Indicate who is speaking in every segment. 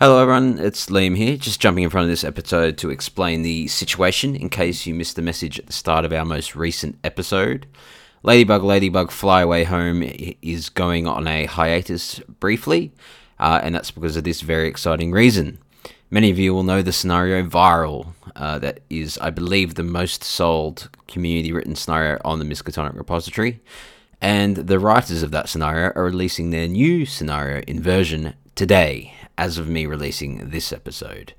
Speaker 1: Hello, everyone. It's Liam here, just jumping in front of this episode to explain the situation in case you missed the message at the start of our most recent episode. Ladybug Ladybug Fly Away Home is going on a hiatus briefly, uh, and that's because of this very exciting reason. Many of you will know the scenario Viral, uh, that is, I believe, the most sold community written scenario on the Miskatonic repository. And the writers of that scenario are releasing their new scenario inversion today as of me releasing this episode.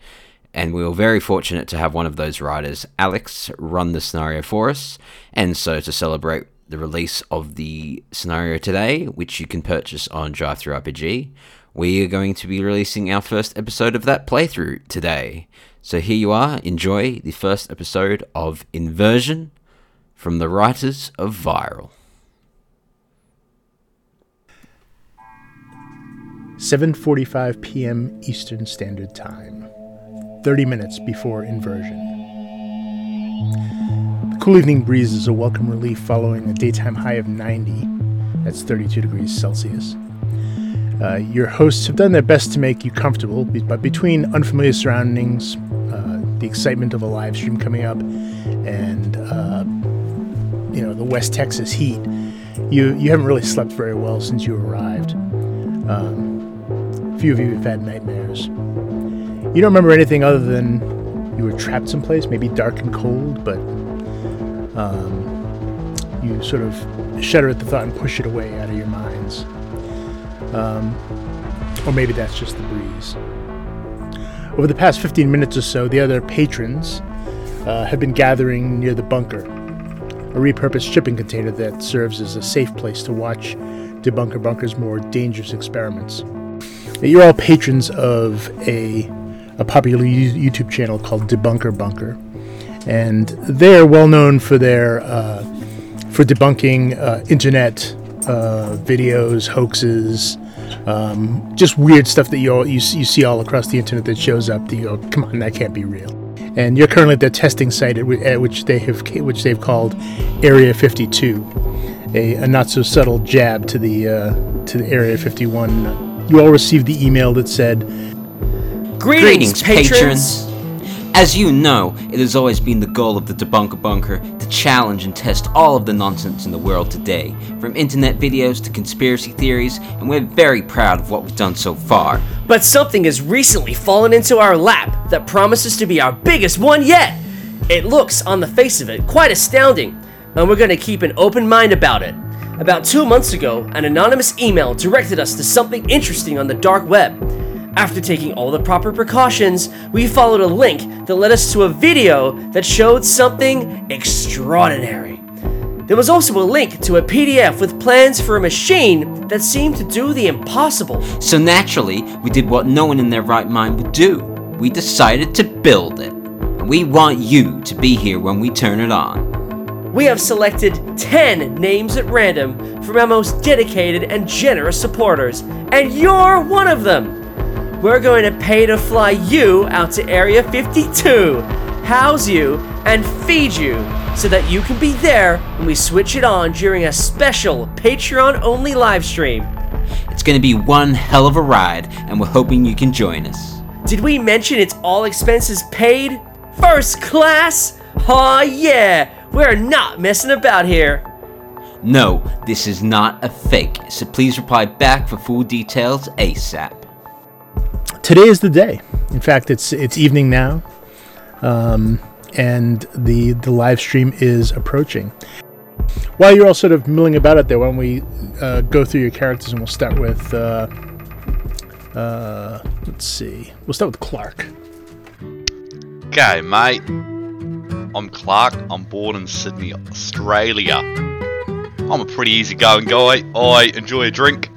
Speaker 1: And we were very fortunate to have one of those writers, Alex, run the scenario for us. And so to celebrate the release of the scenario today, which you can purchase on DriveThruRPG, we are going to be releasing our first episode of that playthrough today. So here you are, enjoy the first episode of Inversion from the writers of Viral.
Speaker 2: 7:45 p.m. Eastern Standard Time. 30 minutes before inversion. The cool evening breeze is a welcome relief following a daytime high of 90. That's 32 degrees Celsius. Uh, your hosts have done their best to make you comfortable, but between unfamiliar surroundings, uh, the excitement of a live stream coming up, and uh, you know the West Texas heat, you you haven't really slept very well since you arrived. Um, few of you have had nightmares. You don't remember anything other than you were trapped someplace, maybe dark and cold, but um, you sort of shudder at the thought and push it away out of your minds. Um, or maybe that's just the breeze. Over the past 15 minutes or so, the other patrons uh, have been gathering near the bunker, a repurposed shipping container that serves as a safe place to watch Debunker Bunker's more dangerous experiments. You're all patrons of a, a popular YouTube channel called Debunker Bunker, and they're well known for their uh, for debunking uh, internet uh, videos, hoaxes, um, just weird stuff that you, all, you you see all across the internet that shows up. That you go, come on, that can't be real. And you're currently at their testing site, at, at which they have which they've called Area 52, a, a not so subtle jab to the uh, to the Area 51 you all received the email that said,
Speaker 1: Greetings, Greetings patrons. patrons. As you know, it has always been the goal of the Debunker Bunker to challenge and test all of the nonsense in the world today, from internet videos to conspiracy theories, and we're very proud of what we've done so far.
Speaker 3: But something has recently fallen into our lap that promises to be our biggest one yet! It looks, on the face of it, quite astounding, and we're gonna keep an open mind about it. About two months ago, an anonymous email directed us to something interesting on the dark web. After taking all the proper precautions, we followed a link that led us to a video that showed something extraordinary. There was also a link to a PDF with plans for a machine that seemed to do the impossible.
Speaker 1: So naturally, we did what no one in their right mind would do. We decided to build it. We want you to be here when we turn it on
Speaker 3: we have selected 10 names at random from our most dedicated and generous supporters, and you're one of them! We're going to pay to fly you out to Area 52, house you, and feed you so that you can be there when we switch it on during a special Patreon only live stream.
Speaker 1: It's going to be one hell of a ride, and we're hoping you can join us.
Speaker 3: Did we mention it's all expenses paid? First class? Aw, oh, yeah! We're not messing about here.
Speaker 1: No, this is not a fake, so please reply back for full details ASAP.
Speaker 2: Today is the day. In fact, it's it's evening now, um, and the the live stream is approaching. While you're all sort of milling about it there, why don't we uh, go through your characters and we'll start with uh, uh, let's see, we'll start with Clarke.
Speaker 4: Okay, mate. I'm Clarke. I'm born in Sydney, Australia. I'm a pretty easygoing guy. I enjoy a drink,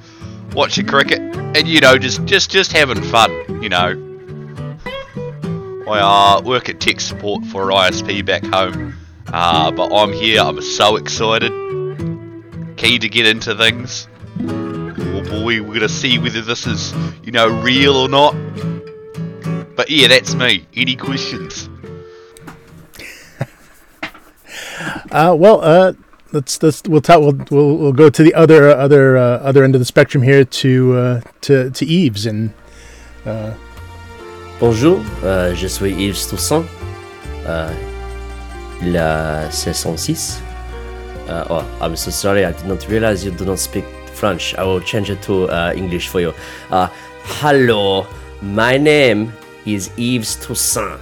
Speaker 4: watch a cricket, and you know, just just just having fun. You know. I uh, work at tech support for ISP back home, uh, but I'm here. I'm so excited, keen to get into things. Oh boy, we're gonna see whether this is, you know, real or not. But yeah, that's me. Any questions?
Speaker 2: Uh, well, uh, let's let's we'll talk. We'll we'll, we'll go to the other uh, other uh, other end of the spectrum here to uh, to to Yves and uh,
Speaker 3: Bonjour, je suis Yves Toussaint. La saison 6. Uh, oh, I'm so sorry, I did not realize you do not speak French. I will change it to English for you. Hello, my name is Yves Toussaint.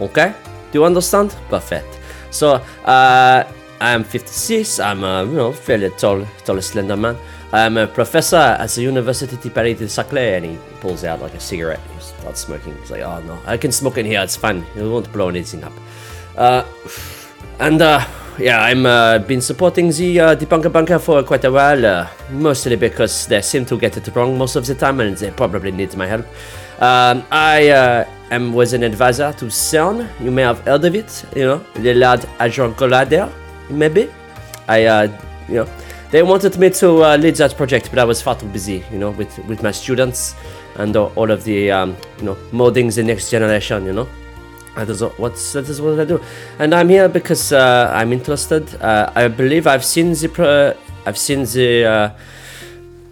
Speaker 3: Okay? Do you understand? Perfect. So, uh, I'm 56. I'm a you know fairly tall, tall, slender man. I'm a professor at the University de Paris de Saclay, and he pulls out like a cigarette. He starts smoking. He's like, "Oh no, I can smoke in here. It's fine. It won't blow anything up." Uh, and uh, yeah, I'm uh, been supporting the uh, debunker bunker for quite a while, uh, mostly because they seem to get it wrong most of the time, and they probably need my help. Um, I uh, am was an advisor to CERN. You may have heard of it. You know, the Large Hadron Collider, maybe. I, uh, you know, they wanted me to uh, lead that project, but I was far too busy, you know, with with my students and all of the, um, you know, molding the next generation, you know. That is what's that is what I do, and I'm here because uh, I'm interested. Uh, I believe I've seen the pro- I've seen the, uh,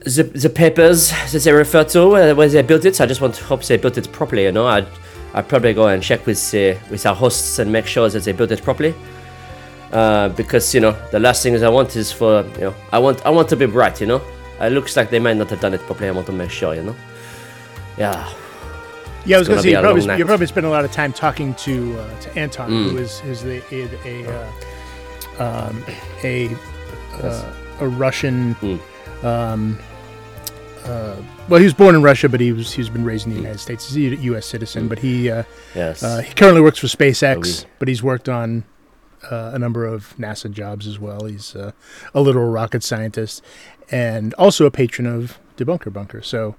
Speaker 3: the the papers that they refer to uh, where they built it. So I just want to hope they built it properly. You know, I I probably go and check with uh, with our hosts and make sure that they built it properly. Uh, because you know the last thing I want is for you know I want I want to be bright. You know, it looks like they might not have done it properly. I want to make sure. You know, yeah.
Speaker 2: Yeah, I was going to say you probably you probably spent a lot of time talking to uh, to Anton,
Speaker 3: Mm.
Speaker 2: who is is the a a, uh, um, a, uh, a Russian.
Speaker 3: Mm.
Speaker 2: Um, uh, well, he was born in Russia, but he was he's been raised in the
Speaker 3: Mm.
Speaker 2: United States. He's a U.S. citizen, but he uh,
Speaker 3: Yes.
Speaker 2: uh, he currently works for SpaceX, but he's worked on uh, a number of NASA jobs as well. He's uh, a literal rocket scientist and also a patron of Debunker Bunker. So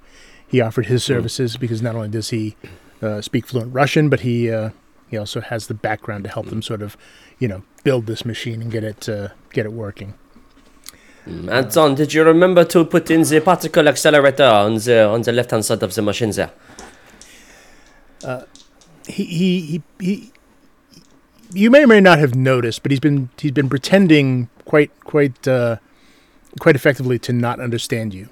Speaker 2: he offered his services because not only does he uh, speak fluent Russian, but he uh, he also has the background to help them sort of, you know, build this machine and get it uh, get it working.
Speaker 3: Mm. Anton, did you remember to put in the particle accelerator on the on the left hand side of the machine there?
Speaker 2: He he he. he you may or may not have noticed, but he's been he's been pretending quite quite uh, quite effectively to not understand you.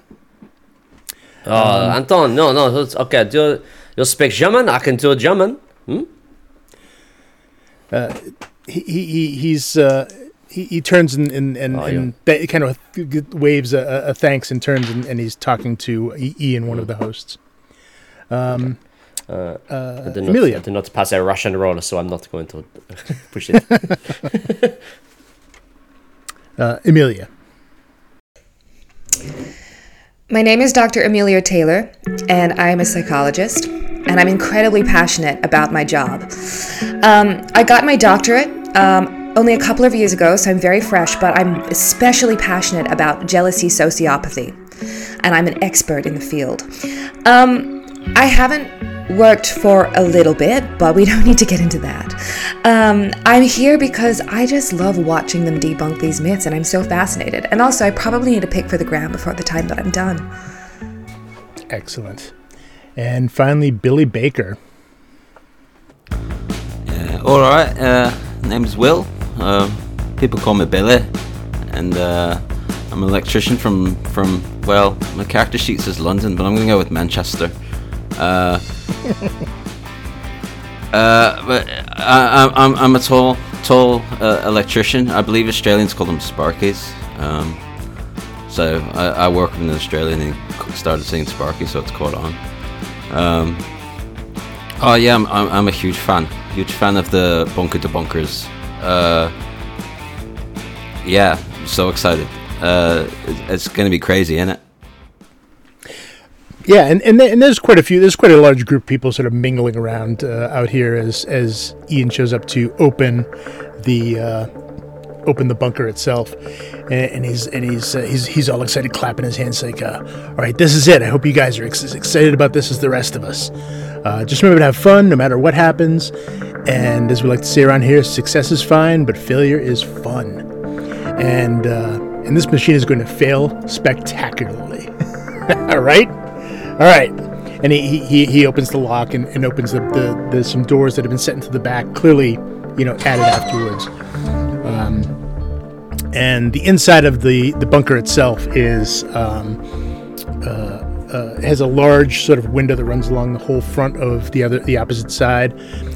Speaker 3: Oh, Anton, no, no, it's okay. Do you, you speak German? I can do German. Hmm?
Speaker 2: he, he he- he's uh, he, he turns and and, and,
Speaker 3: Oh,
Speaker 2: and ba- kind of waves a, a thanks and turns and, and he's talking to I- Ian, one of the hosts. Um,
Speaker 3: Uh,
Speaker 2: uh,
Speaker 3: I did not,
Speaker 2: Amelia.
Speaker 3: I did not pass a Russian roll, so I'm not going to push it.
Speaker 2: Uh, Amelia.
Speaker 5: My name is Dr. Amelia Taylor, and I'm a psychologist, and I'm incredibly passionate about my job. Um, I got my doctorate um, only a couple of years ago, so I'm very fresh, but I'm especially passionate about jealousy sociopathy, and I'm an expert in the field. Um, I haven't worked for a little bit, but we don't need to get into that. Um, I'm here because I just love watching them debunk these myths, and I'm so fascinated. And also, I probably need to pick for the ground before the time that I'm done.
Speaker 2: Excellent. And finally, Billy Baker.
Speaker 1: Yeah, all right. Uh, name's Will. Uh, people call me Billy, and uh, I'm an electrician from from well, my character sheet says London, but I'm gonna go with Manchester. Uh, uh, but I, I, I'm I'm a tall tall uh, electrician. I believe Australians call them Sparkies. Um, so I, I work with an Australian and started saying Sparky, so it's caught on. Um, Oh yeah, I'm, I'm, I'm a huge fan. Huge fan of the Bunker to Bunkers. Uh, yeah, so excited. Uh, it's gonna be crazy, isn't it?
Speaker 2: Yeah, and, and and there's quite a few. There's quite a large group of people sort of mingling around uh, out here as as Ian shows up to open the uh, open the bunker itself, and, and he's and he's uh, he's he's all excited, clapping his hands like, uh, "All right, this is it. I hope you guys are ex- as excited about this as the rest of us. Uh, just remember to have fun, no matter what happens. And as we like to say around here, success is fine, but failure is fun. And uh, and this machine is going to fail spectacularly. all right." All right. And he, he, he opens the lock and, and opens the, the, the some doors that have been set into the back, clearly, you know, added afterwards. Um, and the inside of the, the bunker itself is um, uh, uh, has a large sort of window that runs along the whole front of the other the opposite side.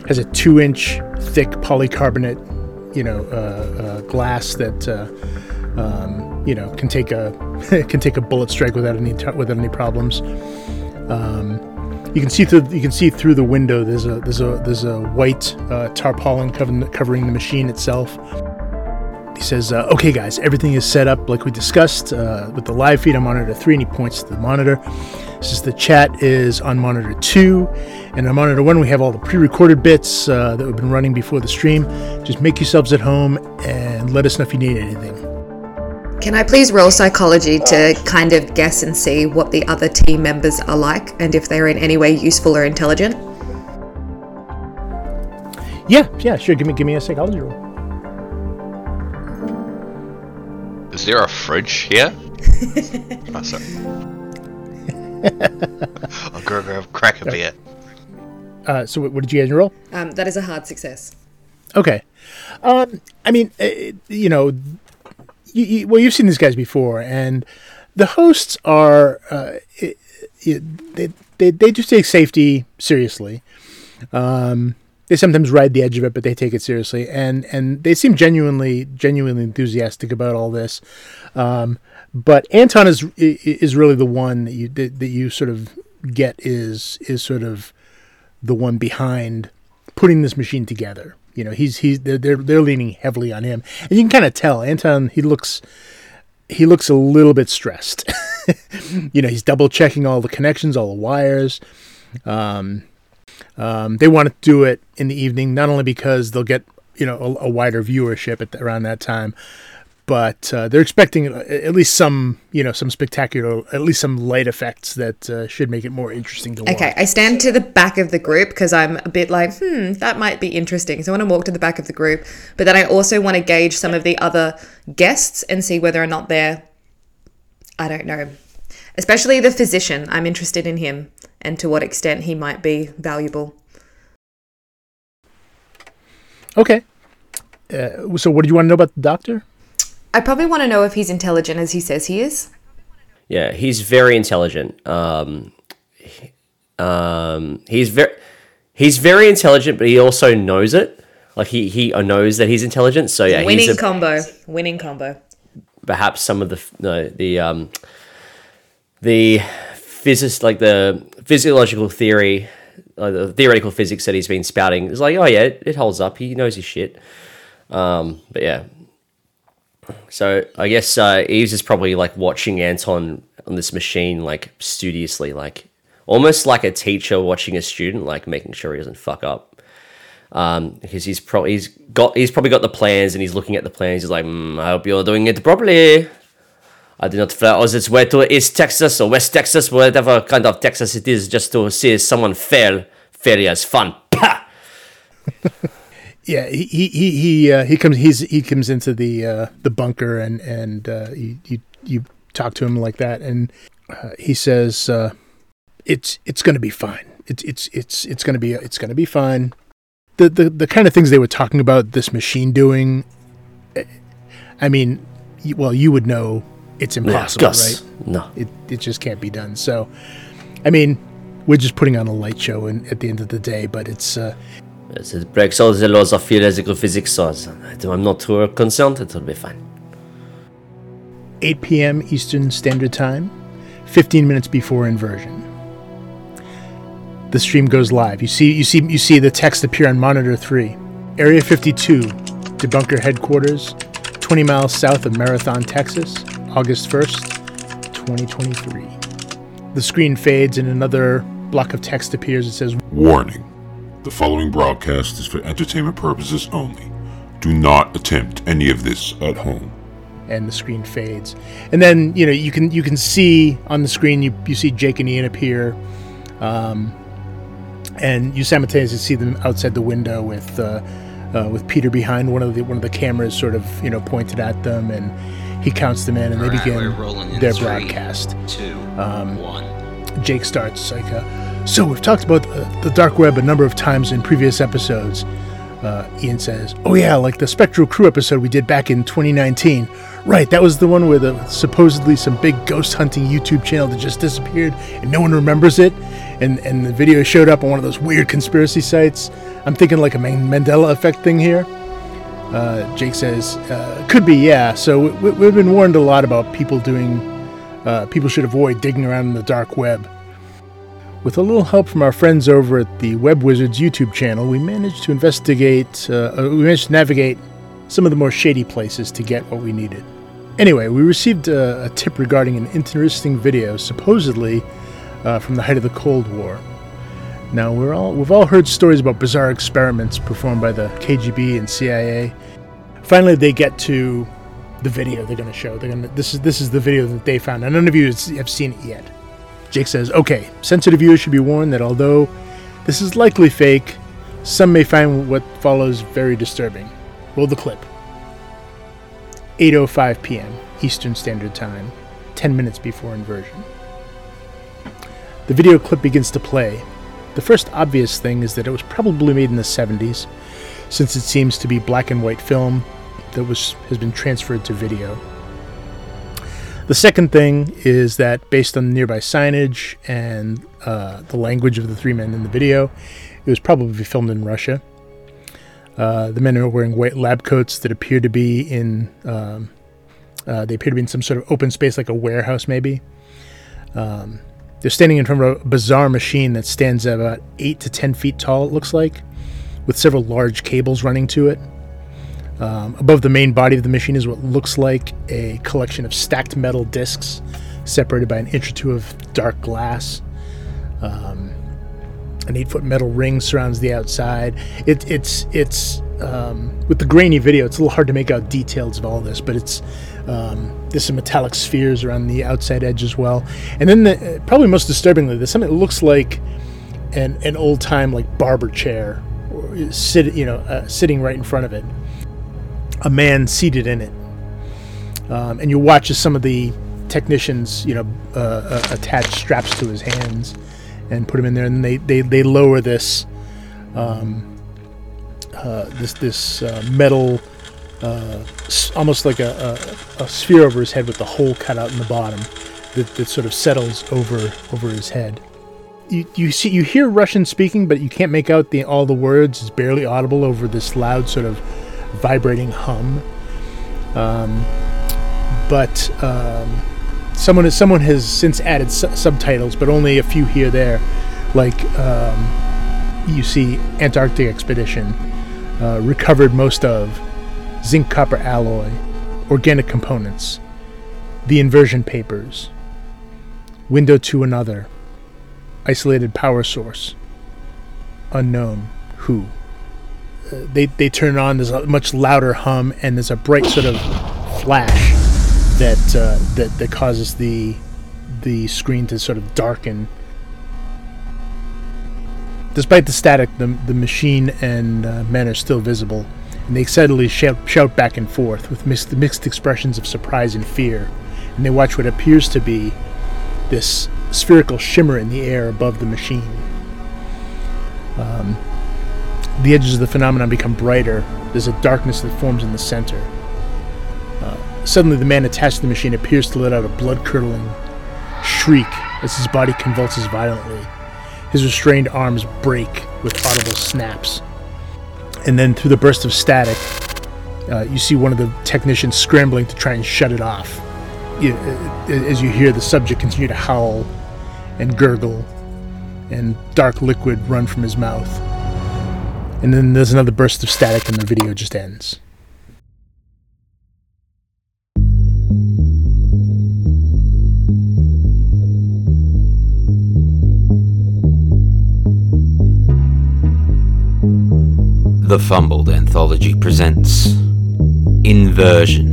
Speaker 2: Has a two inch thick polycarbonate, you know, uh, uh, glass that uh, um, you know can take a can take a bullet strike without any t- without any problems. Um, you can see through you can see through the window. There's a there's a there's a white uh, tarpaulin covering covering the machine itself. He says, uh, "Okay, guys, everything is set up like we discussed uh, with the live feed on monitor three, and he points to the monitor. Says the chat is on monitor two, and on monitor one we have all the pre-recorded bits uh, that we've been running before the stream. Just make yourselves at home and let us know if you need anything."
Speaker 5: Can I please roll psychology to kind of guess and see what the other team members are like and if they're in any way useful or intelligent?
Speaker 2: Yeah, yeah, sure. Give me give me a psychology roll.
Speaker 4: Is there a fridge here? oh, sorry. I'll go grab crack a beer.
Speaker 2: Uh, so what, what did you guys roll?
Speaker 5: Um, that is a hard success.
Speaker 2: Okay. Um, I mean, uh, you know, you, you, well, you've seen these guys before, and the hosts are uh, it, it, they, they they just take safety seriously. Um, they sometimes ride the edge of it, but they take it seriously, and and they seem genuinely genuinely enthusiastic about all this. Um, but Anton is is really the one that you that, that you sort of get is is sort of the one behind putting this machine together. You know, he's he's they're they're, they're leaning heavily on him, and you can kind of tell Anton. He looks he looks a little bit stressed. you know, he's double checking all the connections, all the wires. Um, um, they want to do it in the evening, not only because they'll get you know a, a wider viewership at the, around that time, but uh, they're expecting at least some you know some spectacular, at least some light effects that uh, should make it more interesting to watch.
Speaker 5: Okay, I stand to the back of the group because I'm a bit like, hmm, that might be interesting. So I want to walk to the back of the group, but then I also want to gauge some of the other guests and see whether or not they're, I don't know, especially the physician. I'm interested in him and to what extent he might be valuable.
Speaker 2: Okay. Uh, so, what do you want to know about the doctor?
Speaker 5: I probably want to know if he's intelligent as he says he is.
Speaker 3: Yeah, he's very intelligent. Um, he- um, he's very he's very intelligent, but he also knows it. Like he he knows that he's intelligent. So yeah,
Speaker 5: Winning
Speaker 3: he's a,
Speaker 5: combo. Winning combo.
Speaker 3: perhaps some of the no, the um the physics like the physiological theory the theoretical physics that he's been spouting. Is like oh yeah it, it holds up. He knows his shit. Um but yeah. So i guess uh Yves is probably like watching anton on this machine like studiously like almost like a teacher watching a student like making sure he doesn't fuck up. Um, because he's probably he's got he's probably got the plans and he's looking at the plans. He's like, mm, I hope you're doing it properly. I did not fly all this way to East Texas or West Texas, whatever kind of Texas it is, just to see someone fail. Failure is fun.
Speaker 2: Yeah, he he he he, uh, he comes he's he comes into the uh, the bunker and and uh, you, you you talk to him like that and uh, he says uh, it's it's going to be fine. It's it's it's it's going to be it's going to be fine. The, the the kind of things they were talking about this machine doing. eh, I mean, well, you would know it's impossible,
Speaker 3: Gus.
Speaker 2: right?
Speaker 3: No.
Speaker 2: It it just can't be done. So, I mean, we're just putting on a light show, and at the end of the day, but it's. Uh,
Speaker 3: Yes, It breaks all the laws of theoretical physics, so I'm not too concerned. It will be fine.
Speaker 2: 8 p.m. Eastern Standard Time, 15 minutes before inversion. The stream goes live. You see, you see, you see the text appear on monitor three. Area 52, debunker headquarters, 20 miles south of Marathon, Texas, August 1st, 2023. The screen fades and another block of text appears. It says,
Speaker 6: Warning. The following broadcast is for entertainment purposes only. Do not attempt any of this at home.
Speaker 2: and the screen fades. And then you know you can you can see on the screen you, you see Jake and Ian appear, um, and you simultaneously see them outside the window with uh, uh, with Peter behind one of the one of the cameras sort of you know pointed at them, and he counts them in, and they begin
Speaker 1: in
Speaker 2: their
Speaker 1: three,
Speaker 2: broadcast.
Speaker 1: Two,
Speaker 2: Um,
Speaker 1: one.
Speaker 2: Jake starts like, uh, so we've talked about the, the dark web a number of times in previous episodes. uh, Ian says, Oh, yeah, like the Spectral Crew episode we did back in 2019. Right, that was the one where the supposedly some big ghost hunting YouTube channel that just disappeared and no one remembers it. And, and the video showed up on one of those weird conspiracy sites. I'm thinking like a Mandela effect thing here. Uh, Jake says, uh, could be, yeah. So we, we've been warned a lot about people doing, uh, people should avoid digging around in the dark web. With a little help from our friends over at the Web Wizards YouTube channel, we managed to investigate, uh, uh, we managed to navigate some of the more shady places to get what we needed. Anyway, we received a, a tip regarding an interesting video, supposedly uh, from the height of the Cold War. Now we're all we've all heard stories about bizarre experiments performed by the KGB and CIA. Finally, they get to the video they're going to show. They're going this is this is the video that they found, none of you have seen it yet. Jake says, "Okay, sensitive viewers should be warned that although this is likely fake, some may find what follows very disturbing." Roll the clip. 8:05 p.m. Eastern Standard Time, 10 minutes before inversion. The video clip begins to play. The first obvious thing is that it was probably made in the 70s, since it seems to be black and white film that was has been transferred to video. The second thing is that based on the nearby signage and uh, the language of the three men in the video, it was probably filmed in Russia. Uh, the men are wearing white lab coats that appear to be in. Um, uh, they appear to be in some sort of open space, like a warehouse, maybe. Um, they're standing in front of a bizarre machine that stands about eight to ten feet tall. It looks like, with several large cables running to it. Um, above the main body of the machine is what looks like a collection of stacked metal discs, separated by an inch or two of dark glass. Um, an eight foot metal ring surrounds the outside. It, it's it's um, with the grainy video, it's a little hard to make out details of all this, but it's um, there's some metallic spheres around the outside edge as well. And then the, probably most disturbingly, there's something that looks like an an old time like barber chair, or sit you know uh, sitting right in front of it. A man seated in it, um, and you watch as some of the technicians you know uh, uh, attach straps to his hands and put him in there, and they they, they lower this um, uh, this this uh, metal, uh, almost like a, a, a, sphere over his head with the hole cut out in the bottom that, that sort of settles over over his head. You, you see you hear Russian speaking, but you can't make out the all the words. It's barely audible over this loud sort of vibrating hum. Um, but um, someone someone has since added su- subtitles, but only a few here there. Like um, you see, Antarctic expedition uh, recovered most of zinc copper alloy, organic components, the inversion papers, window to another, isolated power source, unknown who. Uh, they they turn on. There's a much louder hum, and there's a bright sort of flash that uh, that that causes the the screen to sort of darken. Despite the static, the, the machine and uh, men are still visible, and they excitedly shout, shout back and forth with mixed, mixed expressions of surprise and fear. And they watch what appears to be this spherical shimmer in the air above the machine. Um, the edges of the phenomenon become brighter. There's a darkness that forms in the center. Suddenly, the man attached to the machine appears to let out a blood curdling shriek as his body convulses violently. His restrained arms break with audible snaps. And then, through the burst of static, uh, you see one of the technicians scrambling to try and shut it off. You, uh, as you hear the subject continue to howl and gurgle, and dark liquid run from his mouth. And then there's another burst of static, and the video just ends.
Speaker 1: The Fumbled Anthology presents Inversion,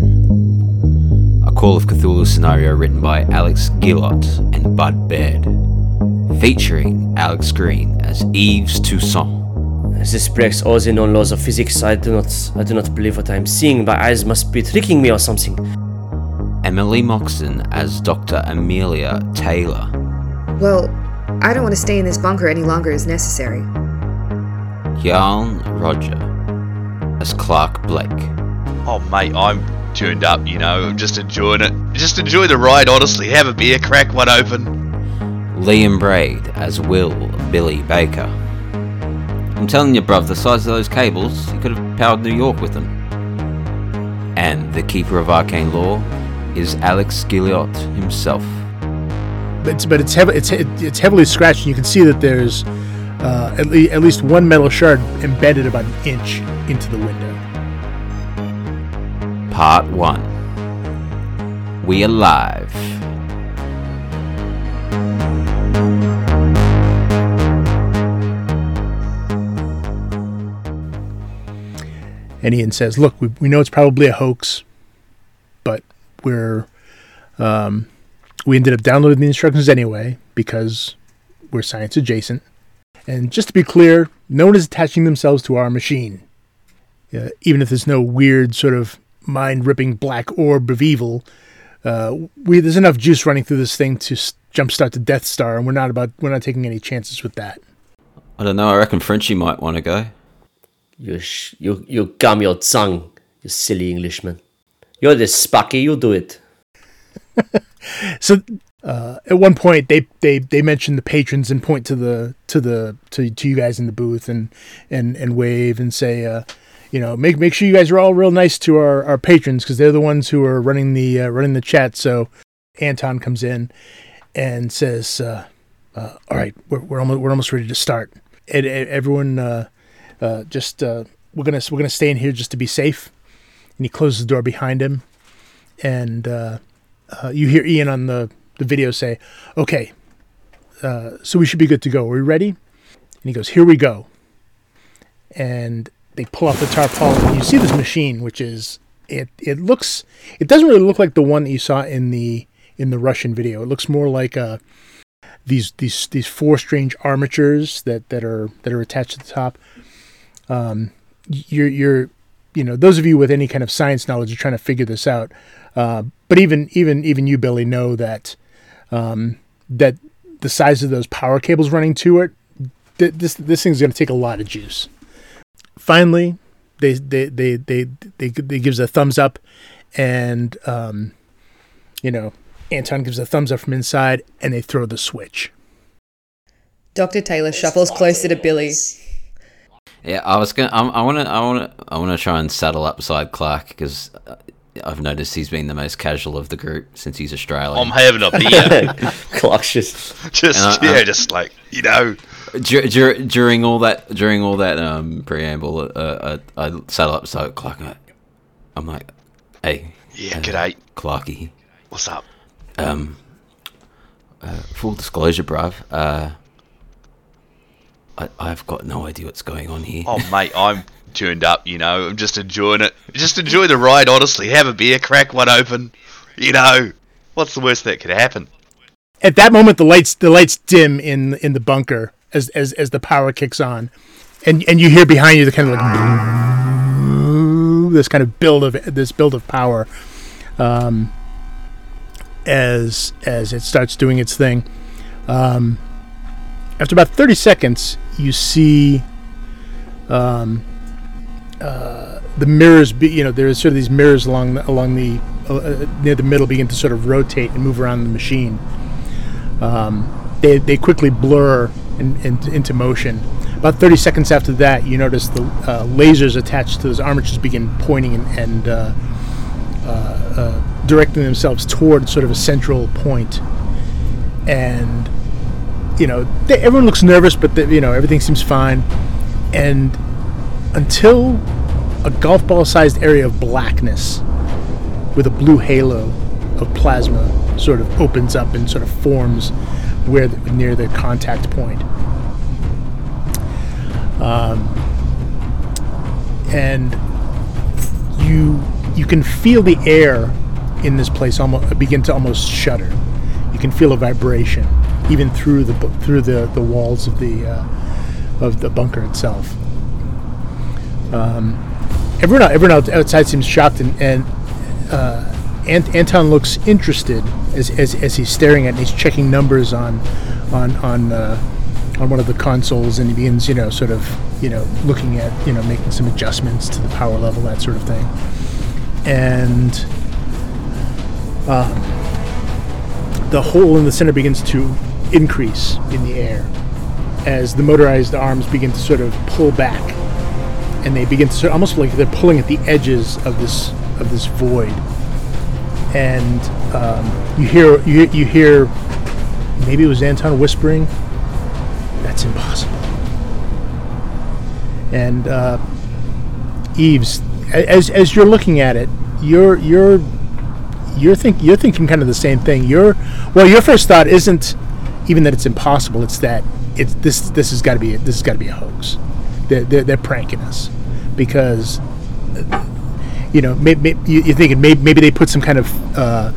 Speaker 1: a Call of Cthulhu scenario written by Alex Guillotte and Bud Baird, featuring Alex Green as Yves Toussaint.
Speaker 3: This breaks all the known laws of physics. I do not, I do not believe what I am seeing. My eyes must be tricking me or something.
Speaker 1: Emily Moxon as Dr. Amelia Taylor.
Speaker 5: Well, I don't want to stay in this bunker any longer as necessary.
Speaker 1: Jarl Roger as Clarke Blake.
Speaker 4: Oh, mate, I'm tuned up, you know. I'm just enjoying it. Just enjoy the ride, honestly. Have a beer, crack one open.
Speaker 1: Liam Braid as Will Billy Baker. I'm telling you, bruv, the size of those cables, you could have powered New York with them. And the Keeper of Arcane Lore is Alex Guillotte himself.
Speaker 2: But it's but it's heavy, it's it's heavily scratched. And you can see that there's uh, at, le- at least one metal shard embedded about an inch into the window.
Speaker 1: Part 1 We Alive.
Speaker 2: And Ian says, "Look, we, we know it's probably a hoax, but we're um, we ended up downloading the instructions anyway because we're science adjacent. And just to be clear, no one is attaching themselves to our machine. Uh, even if there's no weird sort of mind-ripping black orb of evil, uh, we there's enough juice running through this thing to s- jumpstart the Death Star, and we're not about we're not taking any chances with that."
Speaker 1: I don't know, I reckon Frenchie might want to go.
Speaker 3: You, sh- you, you gum your tongue, you silly Englishman. You're the Spucky, you do it.
Speaker 2: So uh, at one point they, they they mention the patrons and point to the to the to, to you guys in the booth and and and wave and say uh, you know make make sure you guys are all real nice to our, our patrons because they're the ones who are running the uh, running the chat. So Anton comes in and says, uh, uh, "All right, we're we're almost we're almost ready to start. And, and everyone uh, just we're gonna we're gonna stay in here just to be safe." And he closes the door behind him, and you hear Ian on the, the video say, "Okay, uh, so we should be good to go. Are we ready?" And he goes, "Here we go." And they pull off the tarpaulin. You see this machine, which is it. It looks. It doesn't really look like the one that you saw in the in the Russian video. It looks more like uh, these these these four strange armatures that that are that are attached to the top. Um, you're you're you know those of you with any kind of science knowledge are trying to figure this out. Uh, but even even even you, Billy, know that um, that the size of those power cables running to it, th- this this thing's going to take a lot of juice. Finally, they they they they they, they gives a thumbs up, and um, you know Anton gives a thumbs up from inside, and they throw the switch.
Speaker 5: Dr. Taylor shuffles closer to Billy.
Speaker 1: Yeah, I was gonna. I want to. I want to. I want to try and saddle up beside Clarke because I've noticed he's been the most casual of the group since he's Australian.
Speaker 4: I'm having a beer.
Speaker 3: Clarke's just.
Speaker 4: just,
Speaker 1: I-
Speaker 4: yeah,
Speaker 1: I-
Speaker 4: just like, you know.
Speaker 1: Dur- dur- during all that, during all that um, preamble, uh, I, I saddle up so Clarke. I'm like, "Hey,
Speaker 4: Yeah,
Speaker 1: uh,
Speaker 4: g'day.
Speaker 1: Clarky.
Speaker 4: What's up?
Speaker 1: Um, uh, full disclosure, bruv. Uh, I, I've got no idea what's going on here.
Speaker 4: Oh, mate, I'm tuned up, you know. I'm just enjoying it. Just enjoy the ride, honestly. Have a beer, crack one open. You know, what's the worst that could happen?
Speaker 2: At that moment, the lights the lights dim in in the bunker as as as the power kicks on, and and you hear behind you the kind of like this kind of build of this build of power, um, as as it starts doing its thing. Um, after about thirty seconds, you see um, uh, the mirrors. Be, you know, there's sort of these mirrors along the, along the uh, uh, near the middle begin to sort of rotate and move around the machine. Um, they they quickly blur in, in, into motion. About 30 seconds after that, you notice the uh, lasers attached to those armatures begin pointing and, and uh, directing themselves toward sort of a central point. And you know, they, everyone looks nervous, but you know everything seems fine. And until a golf ball-sized area of blackness with a blue halo of plasma sort of opens up and sort of forms where the, near the contact point. Um, and you you can feel the air in this place almost begin to almost shudder. You can feel a vibration even through the through the, the walls of the uh, of the bunker itself. Um, everyone everyone outside seems shocked and, and uh, Ant- Anton looks interested as, as, as he's staring at and he's checking numbers on on on uh, on one of the consoles, and he begins, you know, sort of, you know, looking at, you know, making some adjustments to the power level, that sort of thing. And um, the hole in the center begins to increase in the air as the motorized arms begin to sort of pull back, and they begin to almost like they're pulling at the edges of this of this void. And um, you hear you, you hear maybe it was Anton whispering, "That's impossible." And uh, Yves, as as you're looking at it, you're you're you're think you're thinking kind of the same thing. you're well, your first thought isn't even that it's impossible. It's that it's this this has got to be this has got to be a hoax. They're, they're, they're pranking us because you know maybe, you're thinking maybe, maybe they put some kind of uh,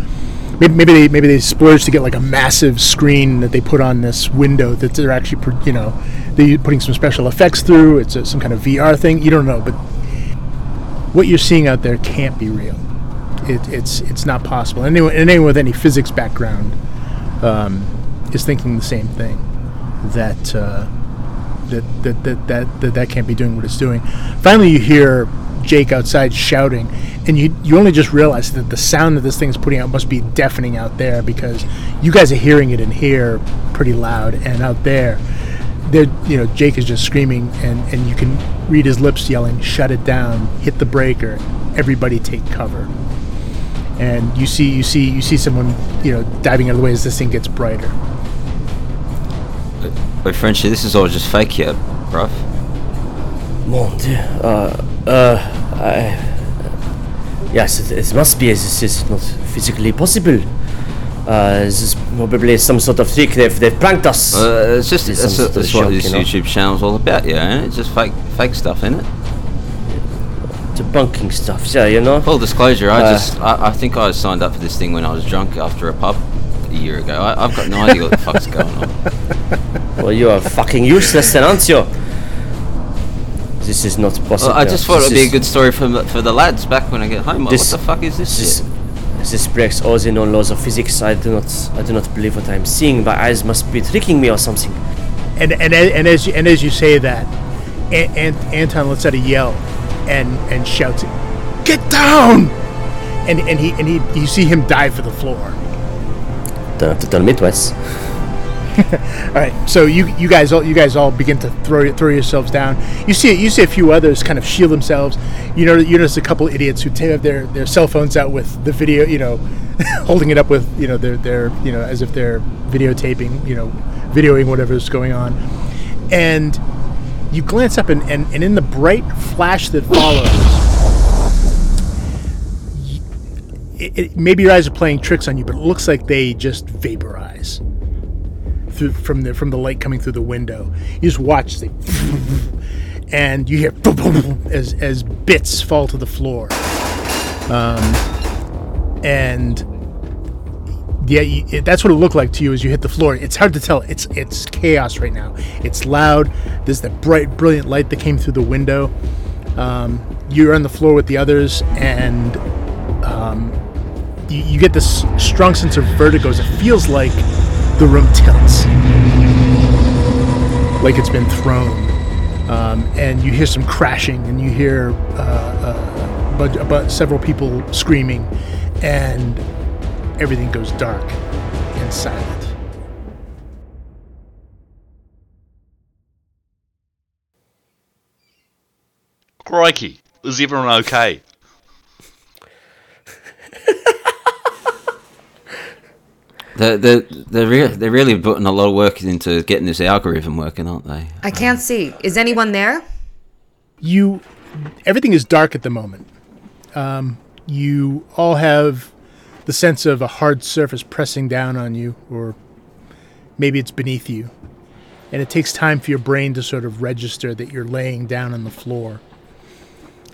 Speaker 2: maybe, maybe they maybe they splurged to get like a massive screen that they put on this window that they're actually you know they're putting some special effects through. It's a, some kind of VR thing. You don't know, but what you're seeing out there can't be real. It, it's it's not possible. Anyone anyone with any physics background um, is thinking the same thing. That, uh, that, that, that that that that can't be doing what it's doing. Finally, you hear Jake outside shouting, and you you only just realize that the sound that this thing's putting out must be deafening out there because you guys are hearing it in here pretty loud, and out there, there you know Jake is just screaming, and and you can read his lips yelling, "Shut it down! Hit the breaker! Everybody take cover!" And you see you see you see someone you know diving out of the way as this thing gets brighter.
Speaker 1: But Frenchie, this is all just fake here, bruv.
Speaker 3: Mon Dieu. Uh, uh, I, yes, it, it must be. This is not physically possible. Uh, this is probably some sort of trick. They've, they've pranked us.
Speaker 1: Uh, it's just
Speaker 3: It's
Speaker 1: that's,
Speaker 3: some sort of
Speaker 1: that's what this
Speaker 3: you know?
Speaker 1: YouTube channel's all about, yeah. It's just fake, fake stuff, isn't it?
Speaker 3: Debunking stuff. Yeah, you know.
Speaker 1: Full disclosure, I
Speaker 3: Uh,
Speaker 1: just I, I think I signed up for this thing when I was drunk after a pub a year ago. I, I've got no idea what the fuck's going on.
Speaker 3: Well, you are fucking useless, then, aren't you? This is not possible.
Speaker 1: Well, I just thought
Speaker 3: This
Speaker 1: it'd be a good story for the- for the lads back when I get home.
Speaker 3: This-
Speaker 1: what the fuck is this?
Speaker 3: This,
Speaker 1: shit?
Speaker 3: this breaks all the known laws of physics. I do not. I do not believe what I am seeing. My eyes must be tricking me or something.
Speaker 2: and and and as you, and as you say that, An- An- Anton lets out a yell, and and shouts, "Get down!" And and he and he you see him dive for the floor.
Speaker 3: To tell twice.
Speaker 2: All right, so you you guys all you guys all begin to throw throw yourselves down. You see you see a few others kind of shield themselves. You know you notice a couple idiots who have their their cell phones out with the video, you know, holding it up with you know their their you know as if they're videotaping, you know, videoing whatever's going on. And you glance up and and, and in the bright flash that follows. It, it, maybe your eyes are playing tricks on you, but it looks like they just vaporize through from the from the light coming through the window. You just watch the and you hear as as bits fall to the floor. Um, and yeah, you, it, that's what it looked like to you as you hit the floor. It's hard to tell. It's it's chaos right now. It's loud. There's that bright, brilliant light that came through the window. Um, you're on the floor with the others, and um, you, you get this strong sense of vertigo. It feels like the room tilts, like it's been thrown. Um, and you hear some crashing, and you hear uh, uh, but, but several people screaming, and everything goes dark and silent.
Speaker 4: Crikey, is everyone okay?
Speaker 1: They're they're they're, re- they're really putting a lot of work into getting this algorithm working, aren't they?
Speaker 5: I can't see. Is anyone there?
Speaker 2: you everything is dark at the moment um, you all have the sense of a hard surface pressing down on you or maybe it's beneath you and it takes time for your brain to sort of register that you're laying down on the floor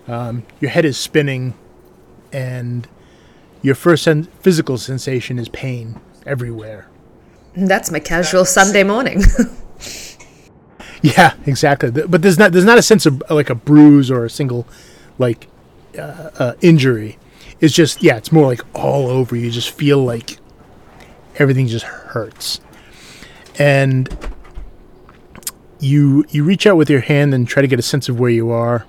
Speaker 2: um, your head is spinning and your first sen- physical sensation is pain everywhere
Speaker 5: That's my casual Sunday morning.
Speaker 2: Yeah, exactly. But there's not there's not a sense of like a bruise or a single like uh, uh, injury. It's just yeah, it's more like all over. You just feel like everything just hurts, and you you reach out with your hand and try to get a sense of where you are.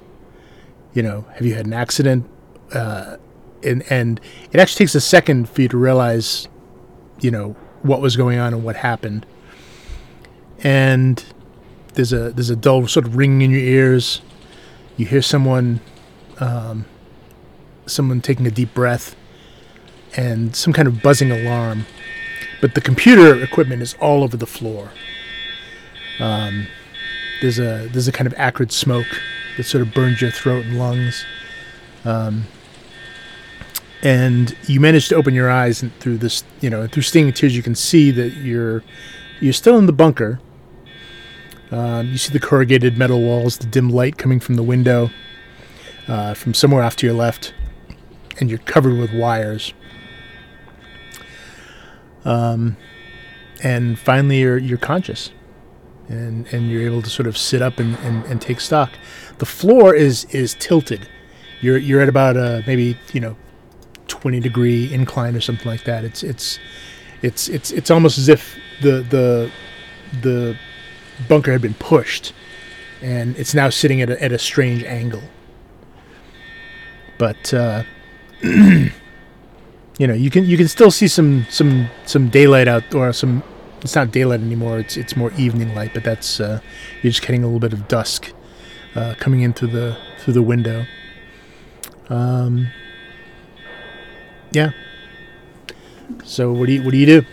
Speaker 2: You know, have you had an accident? Uh, and and it actually takes a second for you to realize, you know, what was going on and what happened. And there's a there's a dull sort of ringing in your ears. You hear someone, um, someone taking a deep breath, and some kind of buzzing alarm. But the computer equipment is all over the floor. Um, there's a there's a kind of acrid smoke that sort of burns your throat and lungs. Um, and you manage to open your eyes and through this, you know, through stinging tears, you can see that you're you're still in the bunker. Um, you see the corrugated metal walls, the dim light coming from the window uh, from somewhere off to your left, and you're covered with wires. Um, and finally, you're you're conscious, and and you're able to sort of sit up and, and, and take stock. The floor is is tilted. You're you're at about a maybe you know 20 degree incline or something like that. It's it's it's it's it's almost as if the the the bunker had been pushed, and it's now sitting at a, at a strange angle. But uh, you know, you can you can still see some some some daylight out, or some. It's not daylight anymore. It's it's more evening light, but that's uh, you're just getting a little bit of dusk uh, coming in through the through the window. Um, yeah. So what do you what do you do?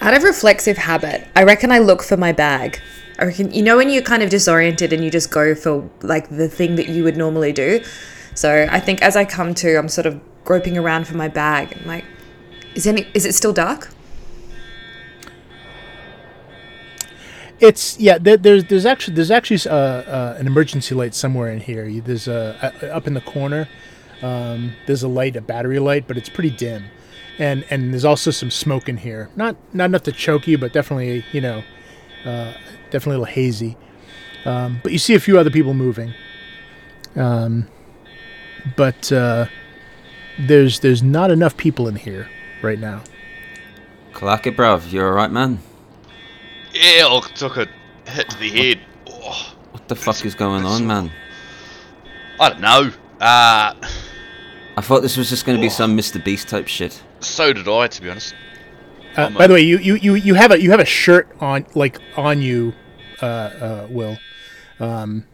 Speaker 5: Out of reflexive habit, I reckon I look for my bag. I reckon you know when you're kind of disoriented and you just go for like the thing that you would normally do. So I think as I come to, I'm sort of groping around for my bag. I'm like, is any is it still dark?
Speaker 2: It's yeah. There, there's there's actually there's actually uh, uh, an emergency light somewhere in here. There's a uh, up in the corner. Um, there's a light, a battery light, but it's pretty dim, and and there's also some smoke in here. Not not enough to choke you, but definitely you know, uh, definitely a little hazy. Um, but you see a few other people moving. Um, but uh, there's there's not enough people in here right now.
Speaker 1: Clarke it, bruv. You're alright, man.
Speaker 4: Yeah, I took a hit to the head. Oh,
Speaker 1: What the fuck is going on, man?
Speaker 4: I don't know. Uh,
Speaker 1: I thought this was just going to be some Mr. Beast type shit.
Speaker 4: so did I, to be honest.
Speaker 2: Uh, by
Speaker 4: a-
Speaker 2: the way, you, you, you, you have a you have a shirt on like on you, uh, uh, Will. Um,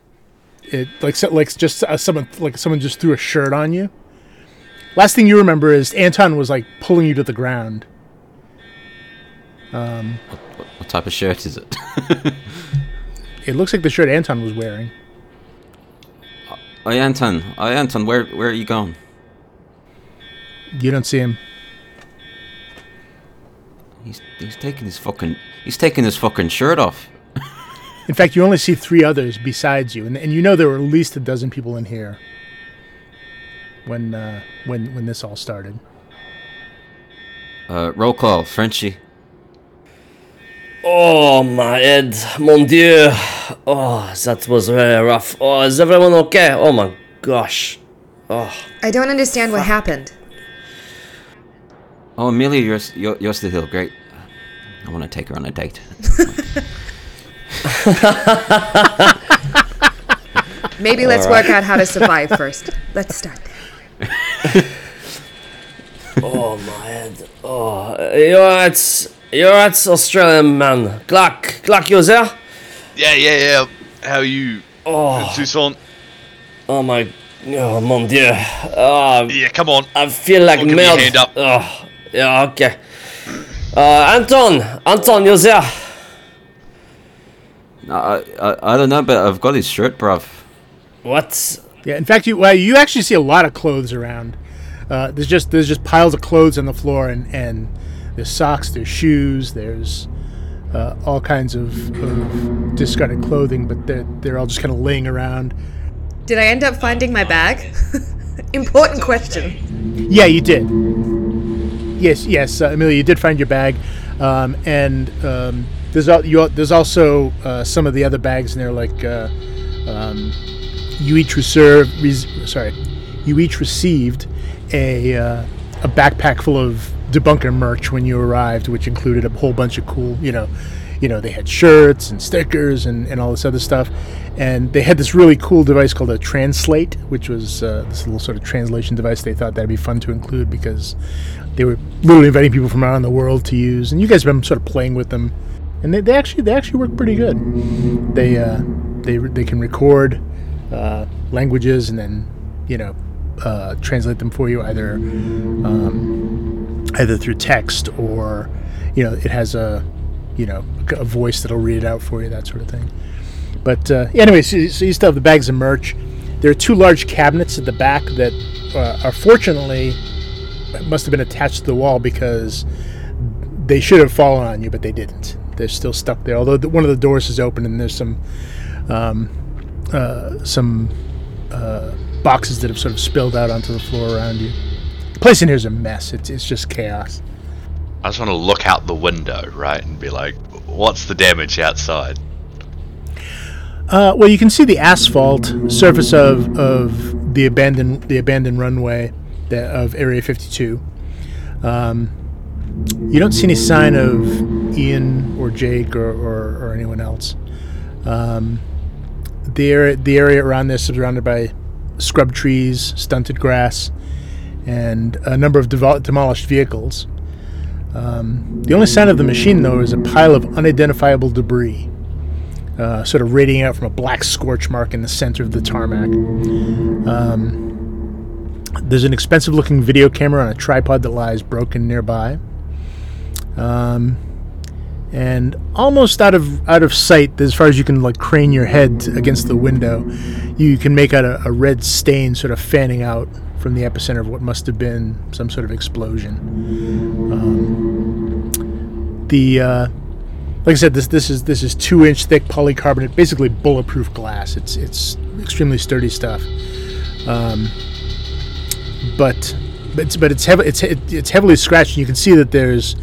Speaker 2: it like so, like just uh, someone like someone just threw a shirt on you. Last thing you remember is Anton was like pulling you to the ground.
Speaker 1: What, what type of shirt is it?
Speaker 2: It looks like the shirt Anton was wearing.
Speaker 1: oh, Anton. Oh, Anton, where where are you going?
Speaker 2: You don't see him.
Speaker 1: He's he's taking his fucking he's taking his fucking shirt off.
Speaker 2: In fact, you only see three others besides you, and, and you know there were at least a dozen people in here when uh, when when this all started.
Speaker 1: Uh, roll call, Frenchie.
Speaker 3: Oh my head, mon dieu. Oh, that was very rough. Oh, is everyone okay? Oh my gosh. Oh,
Speaker 5: I don't understand what happened.
Speaker 1: Oh, Amelia, you're you're, you're still here. Great. I want to take her on a date.
Speaker 5: Maybe let's work out how to survive first. Let's start there.
Speaker 3: oh my head. Oh, you're at you're at Australian man. Clarke, Clarke, you're there?
Speaker 4: Yeah, yeah, yeah. How are you,
Speaker 3: Oh,
Speaker 4: Toussaint?
Speaker 3: oh my, oh mon dieu. Oh,
Speaker 4: Yeah, come on.
Speaker 3: I feel like
Speaker 4: I'll give you a
Speaker 3: melt.
Speaker 4: hand up.
Speaker 3: Oh, yeah, okay. Uh, Anton, Anton, you're there?
Speaker 1: I, I I don't know, but I've got his shirt, bruv.
Speaker 3: What?
Speaker 2: Yeah, in fact, you well, you actually see a lot of clothes around. Uh, there's just there's just piles of clothes on the floor, and, and there's socks, there's shoes, there's uh, all kinds of, of discarded clothing, but they're they're all just kind of laying around.
Speaker 5: Did I end up finding my bag? Important question.
Speaker 2: Yeah, you did. Yes, yes, uh, Amelia, you did find your bag, um, and um, there's al- you, there's also uh, some of the other bags in there, like uh, um, you each reserve, res- sorry, you each received a uh, a backpack full of debunker merch when you arrived, which included a whole bunch of cool, you know, you know, they had shirts and stickers and, and all this other stuff. And they had this really cool device called a Translate, which was uh, this little sort of translation device. They thought that'd be fun to include because they were literally inviting people from around the world to use. And you guys have been sort of playing with them, and they, they actually they actually work pretty good. They uh, they they can record uh, languages and then you know uh, translate them for you either um, either through text or you know it has a you know a voice that'll read it out for you that sort of thing. But uh, anyway, so, so you still have the bags of merch. There are two large cabinets at the back that uh, are fortunately must have been attached to the wall because they should have fallen on you, but they didn't. They're still stuck there. Although the, one of the doors is open and there's some um, uh, some uh, boxes that have sort of spilled out onto the floor around you. The place in here is a mess. It's it's just chaos.
Speaker 4: I just want to look out the window, right, and be like, what's the damage outside?
Speaker 2: Uh, well, you can see the asphalt surface of, of the abandoned the abandoned runway that, of Area 52. Um, you don't see any sign of Ian or Jake or, or, or anyone else. Um, the area, the area around this is surrounded by scrub trees, stunted grass, and a number of devol- demolished vehicles. Um, the only sign of the machine, though, is a pile of unidentifiable debris, uh, sort of radiating out from a black scorch mark in the center of the tarmac. Um, there's an expensive looking video camera on a tripod that lies broken nearby. Um, and almost out of out of sight, as far as you can like crane your head against the window, you can make out a, a red stain sort of fanning out from the epicenter of what must have been some sort of explosion. Um, the uh, like I said, this this is this is two inch thick polycarbonate, basically bulletproof glass. It's it's extremely sturdy stuff. Um, but but it's but it's heavy, it's it's heavily scratched. And you can see that there's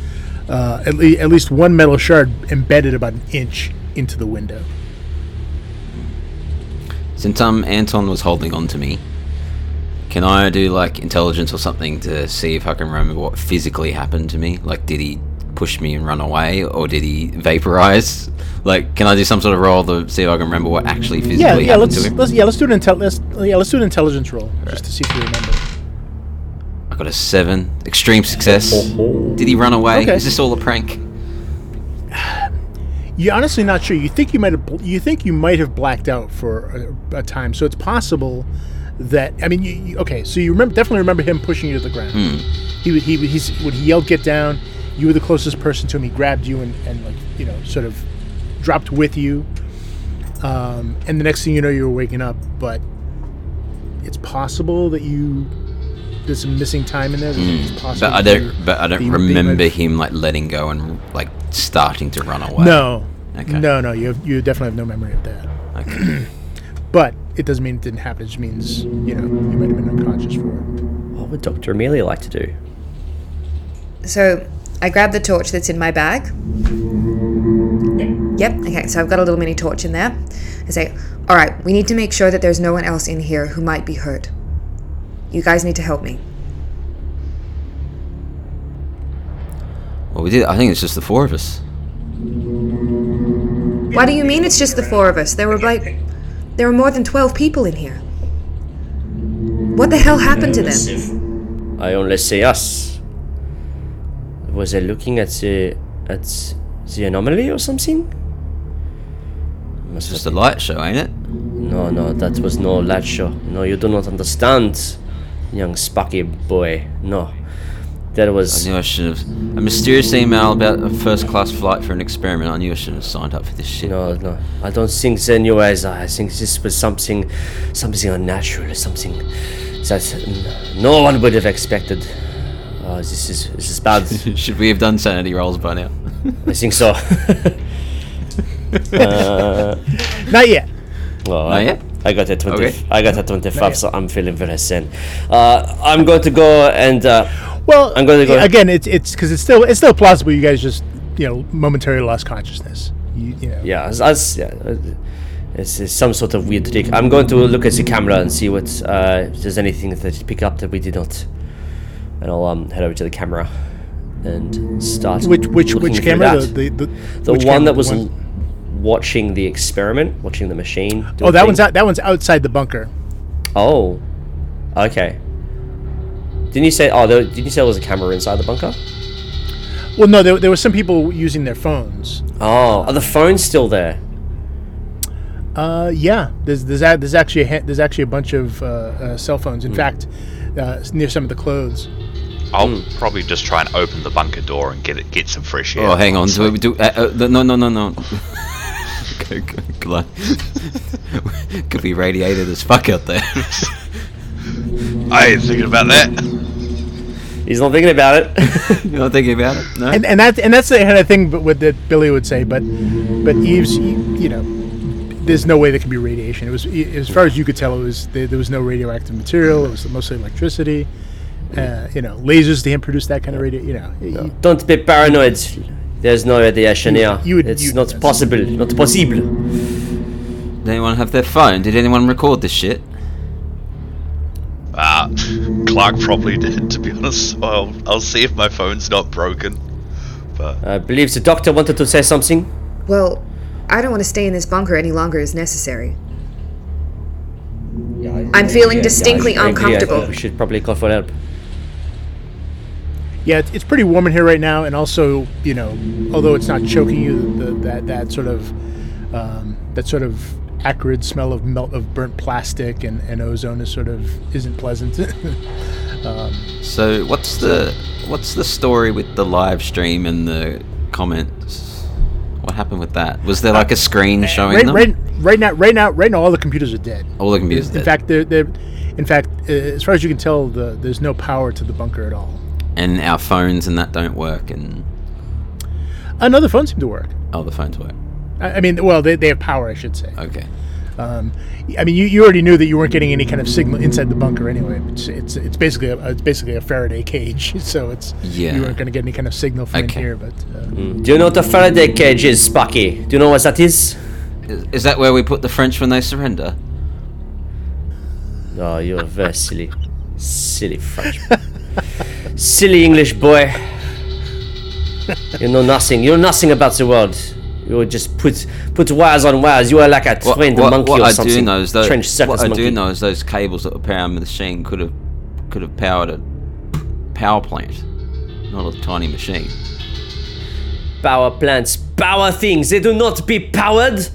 Speaker 2: uh, at, le- at least one metal shard embedded about an inch into the window.
Speaker 1: Since um Anton was holding on to me, can I do like intelligence or something to see if I can remember what physically happened to me? Like, did he push me and run away, or did he vaporize? Like, can I do some sort of roll to see if I can remember what actually physically
Speaker 2: Yeah, yeah.
Speaker 1: happened
Speaker 2: Let's,
Speaker 1: to him?
Speaker 2: let's yeah let's do an intel let's yeah let's do an intelligence roll just to see if you remember.
Speaker 1: I got a seven, extreme success. Oh, oh, oh. Did he run away?
Speaker 2: Okay.
Speaker 1: Is this all a prank?
Speaker 2: You're honestly not sure. You think you might have bl- you think you might have blacked out for a, a time, so it's possible that I mean, you, you, okay, so you remember definitely remember him pushing you to the ground. He would- he would- he's when he yelled "get down," you were the closest person to him. He grabbed you and, and like you know sort of dropped with you, um, and the next thing you know, you were waking up. But it's possible that you there's some missing time in there. It's possible
Speaker 1: But I don't. But I don't
Speaker 2: you- that you might
Speaker 1: remember him like letting go and like starting to run away.
Speaker 2: No,
Speaker 1: Okay.
Speaker 2: no, no. You have, you definitely have no memory of that.
Speaker 1: Okay.
Speaker 2: But it doesn't mean it didn't happen. It just means you know you might have been unconscious for it.
Speaker 3: What would Dr. Amelia like to do?
Speaker 5: So I grab the torch that's in my bag. Yep, okay, so I've got a little mini torch in there. I say, all right, we need to make sure that there's no one else in here who might be hurt. You guys need to help me.
Speaker 1: well, we did. I think it's just the four of us.
Speaker 5: Why do you mean it's just the four of us? There were like. There are more than 12 people in here. What the hell happened to them?
Speaker 3: I only see us. Was I looking at the at the anomaly or something?
Speaker 1: It's just a light show, ain't it?
Speaker 3: No, no, that was no light show. No, you do not understand, young Sparky boy. No, that
Speaker 1: I
Speaker 3: was.
Speaker 1: knew I should have. A mysterious email about a first class flight for an experiment. I knew I should have signed up for this shit.
Speaker 3: No, no, I don't think the new eyes. I think this was something, something unnatural, something that no one would have expected. Oh, this is this is bad.
Speaker 1: should we have done sanity rolls by now?
Speaker 3: I think so.
Speaker 2: Not yet.
Speaker 3: Well,
Speaker 1: Not
Speaker 3: I,
Speaker 1: yet?
Speaker 3: I got a twenty.
Speaker 1: Okay.
Speaker 3: I got a twenty-five, so I'm feeling very sane. Uh, I'm going to go and. Uh,
Speaker 2: Well,
Speaker 3: I'm gonna go-
Speaker 2: again. It's it's because it's still it's still plausible. You guys just you know momentarily lost consciousness. You, you know.
Speaker 3: yeah, as yeah, it's, it's some sort of weird trick. I'm going to look at the camera and see what uh, if there's anything that you pick up that we did not, and I'll um, head over to the camera. and start.
Speaker 2: Which which which camera? The the, the,
Speaker 3: The
Speaker 2: which
Speaker 3: one
Speaker 2: camera?
Speaker 3: that was l- watching the experiment, watching the machine.
Speaker 2: Oh, that
Speaker 3: thing.
Speaker 2: one's out. That one's outside the bunker.
Speaker 3: Oh, okay. Didn't you say? Oh, there, didn't you say there was a camera inside the bunker?
Speaker 2: Well, no, there, there were some people using their phones.
Speaker 3: Oh, are the phones still there?
Speaker 2: Uh, yeah, there's there's, a, there's actually a, there's actually a bunch of uh, uh, cell phones. In fact, uh, near some of the clothes.
Speaker 4: I'll probably just try and open the bunker door and get it, get some fresh air.
Speaker 1: Oh, hang on.
Speaker 4: honestly.
Speaker 1: Do, do, uh, uh, no, no, no, no. Go- go- gl- Could be radiated as fuck out there.
Speaker 4: I ain't thinking about that.
Speaker 3: He's not thinking about it.
Speaker 1: You're not thinking about it? No?
Speaker 2: And and that and that's the kind of thing, but with that Billy would say. But but Eve's, you you know, there's no way there could be radiation. It was as far as you could tell, it was there, there was no radioactive material. It was mostly electricity. Uh, you know, lasers to him produce that kind of radio. You know, you-
Speaker 3: Don't be paranoid. There's no radiation here.
Speaker 2: you would-
Speaker 3: it's
Speaker 2: you-
Speaker 3: not possible. Not possible.
Speaker 1: Did anyone have their phone? Did anyone record this shit?
Speaker 4: Uh, Clarke probably did, to be honest. So I'll, I'll see if my phone's not broken. But
Speaker 3: I believe the doctor wanted to say something.
Speaker 5: Well, I don't want to stay in this bunker any longer as necessary. I'm feeling distinctly
Speaker 3: I agree. I
Speaker 5: uncomfortable.
Speaker 3: we should probably call for help.
Speaker 2: yeah, it's, it's pretty warm in here right now, and also you know, although it's not choking you, the, that that sort of um, that sort of acrid smell of melt of burnt plastic and, and ozone is sort of isn't pleasant.
Speaker 1: So what's the what's the story with the live stream and the comments? What happened with that? Was there like a screen showing
Speaker 2: right,
Speaker 1: them?
Speaker 2: right, right now, right now, right now, all the computers are dead.
Speaker 1: All the computers
Speaker 2: In
Speaker 1: dead.
Speaker 2: fact, they're, they're in fact, uh, as far as you can tell, the, there's no power to the bunker at all.
Speaker 1: and our phones and that don't work, and
Speaker 2: Another phone seemed to work.
Speaker 1: oh, the phones work.
Speaker 2: I, I mean, well, they, they have power, I should say.
Speaker 1: Okay.
Speaker 2: Um, I mean, you, you already knew that you weren't getting any kind of signal inside the bunker anyway. It's it's, it's basically a, it's basically a Faraday cage, so it's
Speaker 1: Yeah.
Speaker 2: you weren't going to get any kind of signal from
Speaker 1: Okay.
Speaker 2: in here. But uh,
Speaker 3: Do you know what a Faraday cage is, Sparky? Do you know what that is?
Speaker 1: Is, is that where we put the French when they surrender?
Speaker 3: Oh, you're very silly. Silly French. silly English boy. You know nothing. You know nothing about the world. You would just put put wires on wires. You are like a trained
Speaker 1: what-
Speaker 3: monkey
Speaker 1: what
Speaker 3: or
Speaker 1: I
Speaker 3: something.
Speaker 1: do know is those.
Speaker 3: Trench
Speaker 1: What I
Speaker 3: monkey.
Speaker 1: do know is those cables that were powering the machine could have could have powered a power plant, not a tiny machine.
Speaker 3: Power plants, power things. They do not be powered.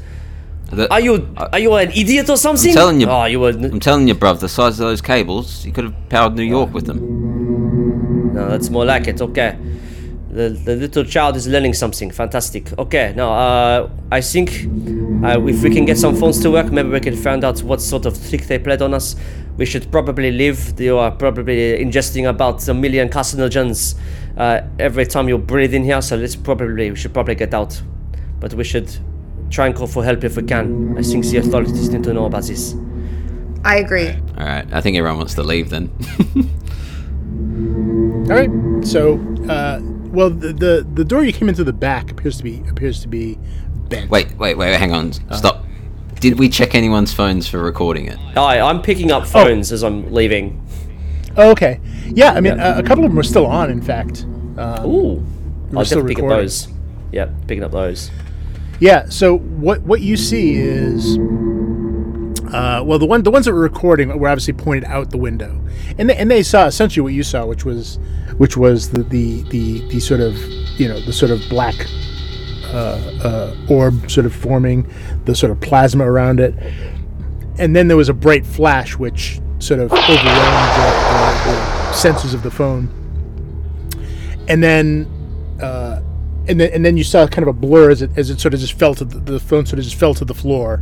Speaker 3: Are you are you an idiot or something?
Speaker 1: I'm telling you.
Speaker 3: Oh, you were.
Speaker 1: I'm telling you, bruv, the size of those cables, you could have powered New York with them.
Speaker 3: No, that's more like it. Okay. The, the little child is learning something. Fantastic. Okay, now, uh, I think uh, if we can get some phones to work, maybe we can find out what sort of trick they played on us. We should probably leave. You are probably ingesting about a million carcinogens uh, every time you breathe in here, so let's probably, we should probably get out. But we should try and call for help if we can. I think the authorities need to know about this.
Speaker 5: I agree.
Speaker 1: All right, I think everyone wants to leave then.
Speaker 2: all right, so uh, well, the, the the door you came into the back appears to be appears to be bent.
Speaker 1: wait, wait, wait, hang on, stop. Did we check anyone's phones for recording it?
Speaker 3: Hi, I'm picking up phones as I'm leaving.
Speaker 2: Oh, okay. Yeah, I mean, uh, a couple of them are still on. In fact, um,
Speaker 3: Ooh.
Speaker 2: we're
Speaker 3: I'll
Speaker 2: still
Speaker 3: definitely pick up those. Yep, picking up those.
Speaker 2: Yeah. So what what you see is, uh, well, the one the ones that were recording were obviously pointed out the window, and they, and they saw essentially what you saw, which was which was the the the, the sort of you know the sort of black uh, uh, orb sort of forming, the sort of plasma around it, and then there was a bright flash which sort of overwhelmed the, the, of the phone, and then. Uh, and then, and then you saw kind of a blur as it as it sort of just fell to the, the phone sort of just fell to the floor,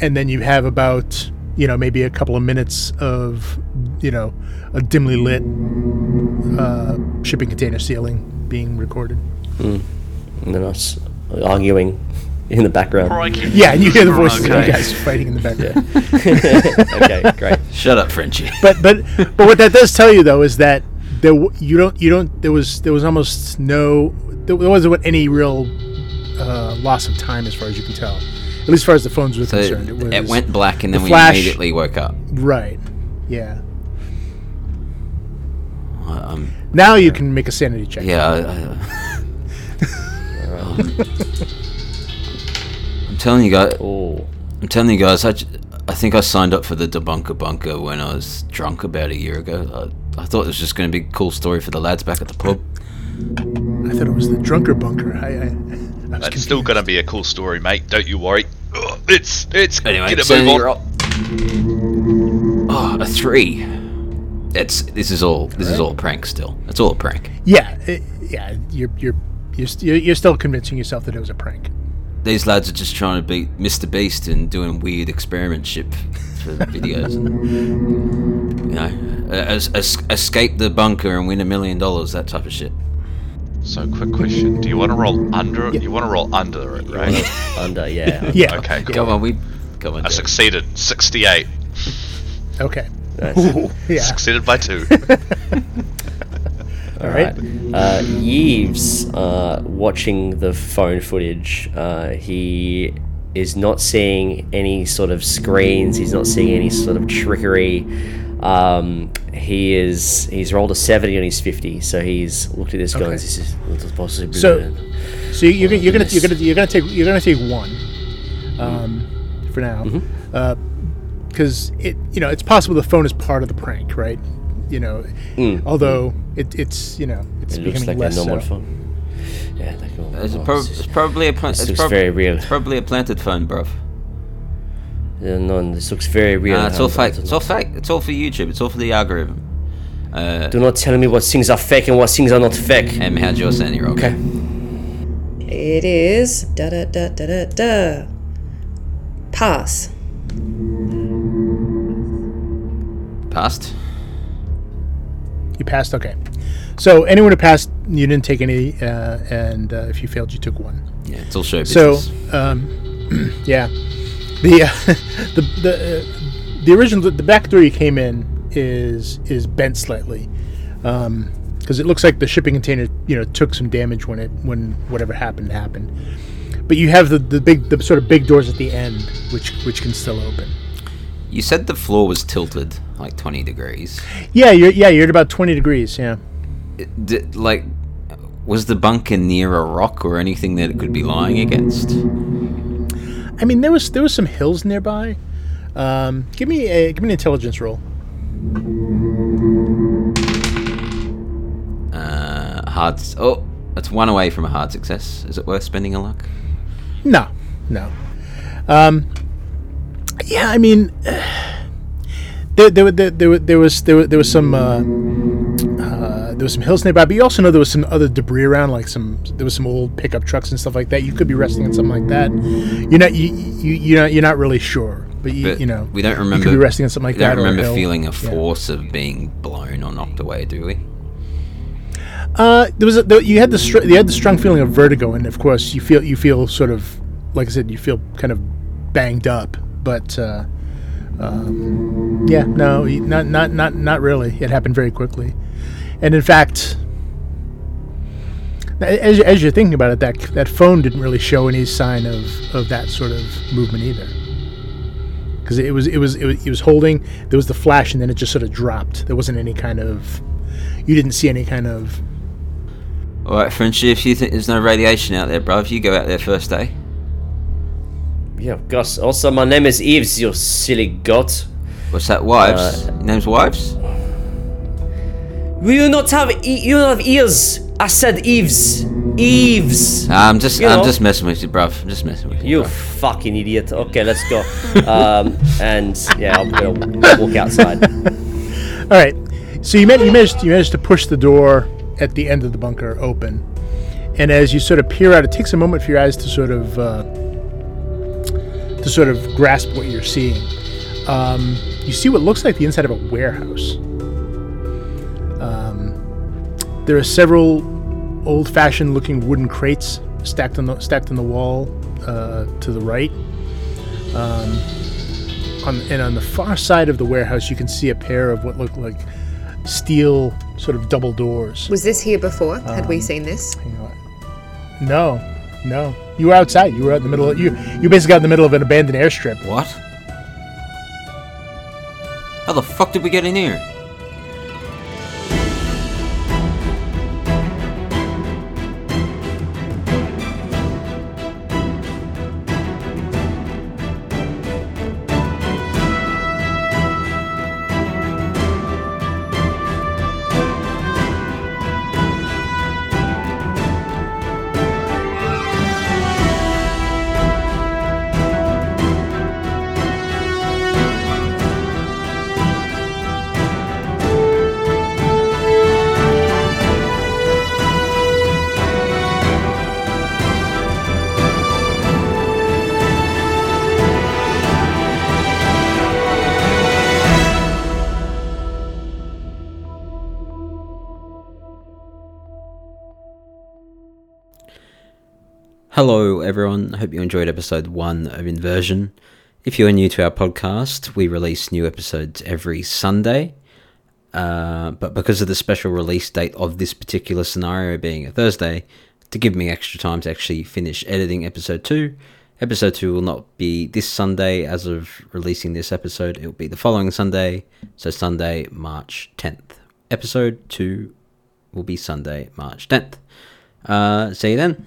Speaker 2: and then you have about you know maybe a couple of minutes of you know a dimly lit uh, shipping container ceiling being recorded.
Speaker 3: And then us arguing in the background.
Speaker 4: Crikey.
Speaker 2: Yeah, and you hear the voices of
Speaker 4: Okay.
Speaker 2: you guys fighting in the background.
Speaker 3: okay, great.
Speaker 1: Shut up, Frenchie.
Speaker 2: But but but what that does tell you though is that there w- you don't you don't there was there was almost no there wasn't any real uh, loss of time as far as you can tell. At least as far as the phones were
Speaker 1: So
Speaker 2: concerned, it was
Speaker 1: it went black and then
Speaker 2: the
Speaker 1: we
Speaker 2: flash-
Speaker 1: immediately woke up.
Speaker 2: right. Yeah.
Speaker 1: I'm
Speaker 2: Now you can make a sanity check.
Speaker 1: yeah. I, I, Um, I'm telling you guys.
Speaker 3: Oh,
Speaker 1: I'm telling you guys. I, I think I signed up for the debunker bunker when I was drunk about a year ago. I, I thought it was just going to be a cool story for the lads back at the pub.
Speaker 2: I thought it was the drunker bunker. I, I, I was
Speaker 4: That's
Speaker 2: confused.
Speaker 4: still gonna be a cool story, mate. Don't you worry. It's it's
Speaker 1: Anyway,
Speaker 4: get a
Speaker 1: so
Speaker 4: move on.
Speaker 1: up- Oh, a three. It's this is all this is all a prank still. It's all a prank.
Speaker 2: Yeah, it, yeah. You're you're you're, st- you're you're still convincing yourself that it was a prank.
Speaker 1: These lads are just trying to beat Mr. Beast and doing weird experiment ship for videos. And, you know, es- es- escape the bunker and win a million dollars. That type of shit.
Speaker 4: So, quick question: Do you want to roll under? it? You want to roll under it, right?
Speaker 3: under, yeah.
Speaker 2: Yeah.
Speaker 4: Okay.
Speaker 1: Come on, we come on.
Speaker 4: I
Speaker 1: Dave.
Speaker 4: succeeded. Sixty-eight.
Speaker 2: Okay.
Speaker 3: Nice.
Speaker 2: Yeah.
Speaker 4: Succeeded by two.
Speaker 2: All right.
Speaker 3: Uh, Yves, uh, watching the phone footage, uh, he is not seeing any sort of screens. He's not seeing any sort of trickery. Um, he is he's rolled a seventy on his fifty, so he's looked at this guy and
Speaker 2: Okay.
Speaker 3: this is this is possibly
Speaker 2: So-
Speaker 3: brilliant.
Speaker 2: So you- you're, gonna- you're gonna you're gonna you're gonna take you're gonna take one, um, for now, because it you know it's possible the phone is part of the prank, right? You know, although it, it's you know it's
Speaker 3: it looks
Speaker 2: becoming
Speaker 3: like a
Speaker 2: less
Speaker 3: normal
Speaker 2: so.
Speaker 3: phone. Yeah, like a,
Speaker 1: It's,
Speaker 3: oh,
Speaker 1: prob- it's probably a plant. It's, prob-
Speaker 3: very real.
Speaker 1: it's probably a planted phone, bruv.
Speaker 3: Yeah, no, this looks very real.
Speaker 1: Nah, it's all fake. It's all fake. It's all for YouTube. It's all for the algorithm. Uh,
Speaker 3: Do not tell me what things are fake and what things are not fake.
Speaker 1: Em, how'd your sanity roll?
Speaker 3: Okay.
Speaker 5: It is da da da da da da. Pass.
Speaker 1: Passed.
Speaker 2: You passed. Okay. So anyone who passed, you didn't take any, uh, and uh, if you failed, you took one.
Speaker 1: Yeah, it's all show
Speaker 2: So,
Speaker 1: business.
Speaker 2: um, yeah, the uh, the the uh, the original the back door you came in is is bent slightly because it looks like the shipping container you know took some damage when it when whatever happened happened. But you have the, the big the sort of big doors at the end which which can still open.
Speaker 1: you said the floor was tilted like 20 degrees.
Speaker 2: Yeah, you're yeah you're at about twenty degrees. Yeah.
Speaker 1: It- like, was the bunker near a rock or anything that it could be lying against?
Speaker 2: I mean there was there was some hills nearby. Um, give me a give me an intelligence roll.
Speaker 1: Uh, hard. Oh, that's one away from a hard success. Is it worth spending a luck?
Speaker 2: No, no. Um, yeah, I mean, there, there, there, there, there was there, was- there was some uh, there was some hills nearby, but you also know there was some other debris around, like some there was some old pickup trucks and stuff like that. You could be resting on something like that. You're not you you you're not, you're not really sure, but you
Speaker 1: But
Speaker 2: you know
Speaker 1: we don't
Speaker 2: you
Speaker 1: remember.
Speaker 2: could be resting on something like that.
Speaker 1: we don't
Speaker 2: that. a
Speaker 1: remember feeling a
Speaker 2: Yeah.
Speaker 1: force of being blown or knocked away, do we?
Speaker 2: Uh, there was a, there, you had the str- you had the strong feeling of vertigo, and of course you feel you feel sort of like I said, you feel kind of banged up, but uh, um, yeah, no, not not not not really. It happened very quickly, and in fact, as, as you're thinking about it, that that phone didn't really show any sign of, of that sort of movement either. Because it was it was it was it was holding. There was the flash, and then it just sort of dropped. There wasn't any kind of you didn't see any kind of
Speaker 1: All right, Frenchie. If you think there's no radiation out there, bruv, you go out there first, eh?
Speaker 3: Yeah, Gus. Also, my name is Eves, you silly goat.
Speaker 1: What's that? Wives?
Speaker 2: Uh,
Speaker 1: name's wives?
Speaker 3: We do not have e- you don't have ears. I said Yves. Yves.
Speaker 1: Nah, I'm just,
Speaker 3: You
Speaker 1: I'm
Speaker 3: know.
Speaker 1: just messing with you, bruv. I'm just messing with you.
Speaker 3: You
Speaker 1: bruv.
Speaker 3: fucking idiot. Okay, let's go. Um, and yeah, I'm gonna walk outside.
Speaker 2: All right. So you, man- you managed you managed to push the door at the end of the bunker open, and as you sort of peer out, it takes a moment for your eyes to sort of uh, to sort of grasp what you're seeing. Um, you see what looks like the inside of a warehouse. Um, there are several old-fashioned looking wooden crates stacked on the stacked on the wall uh, to the right. Um, on, and on the far side of the warehouse, you can see a pair of what look like steel sort of double doors.
Speaker 5: Was this here before? Had we seen this?
Speaker 2: No, no. You were outside. You were out in the middle. Of, you you basically out in the middle of an abandoned airstrip.
Speaker 1: What? How the fuck did we get in here? Everyone. I hope you enjoyed episode one of Inversion. If you are new to our podcast, we release new episodes every Sunday. Uh, but because of the special release date of this particular scenario being a Thursday, to give me extra time to actually finish editing episode two, episode two will not be this Sunday as of releasing this episode. It will be the following Sunday, so Sunday, March 10th. Episode two will be Sunday, March 10th. Uh, see you then.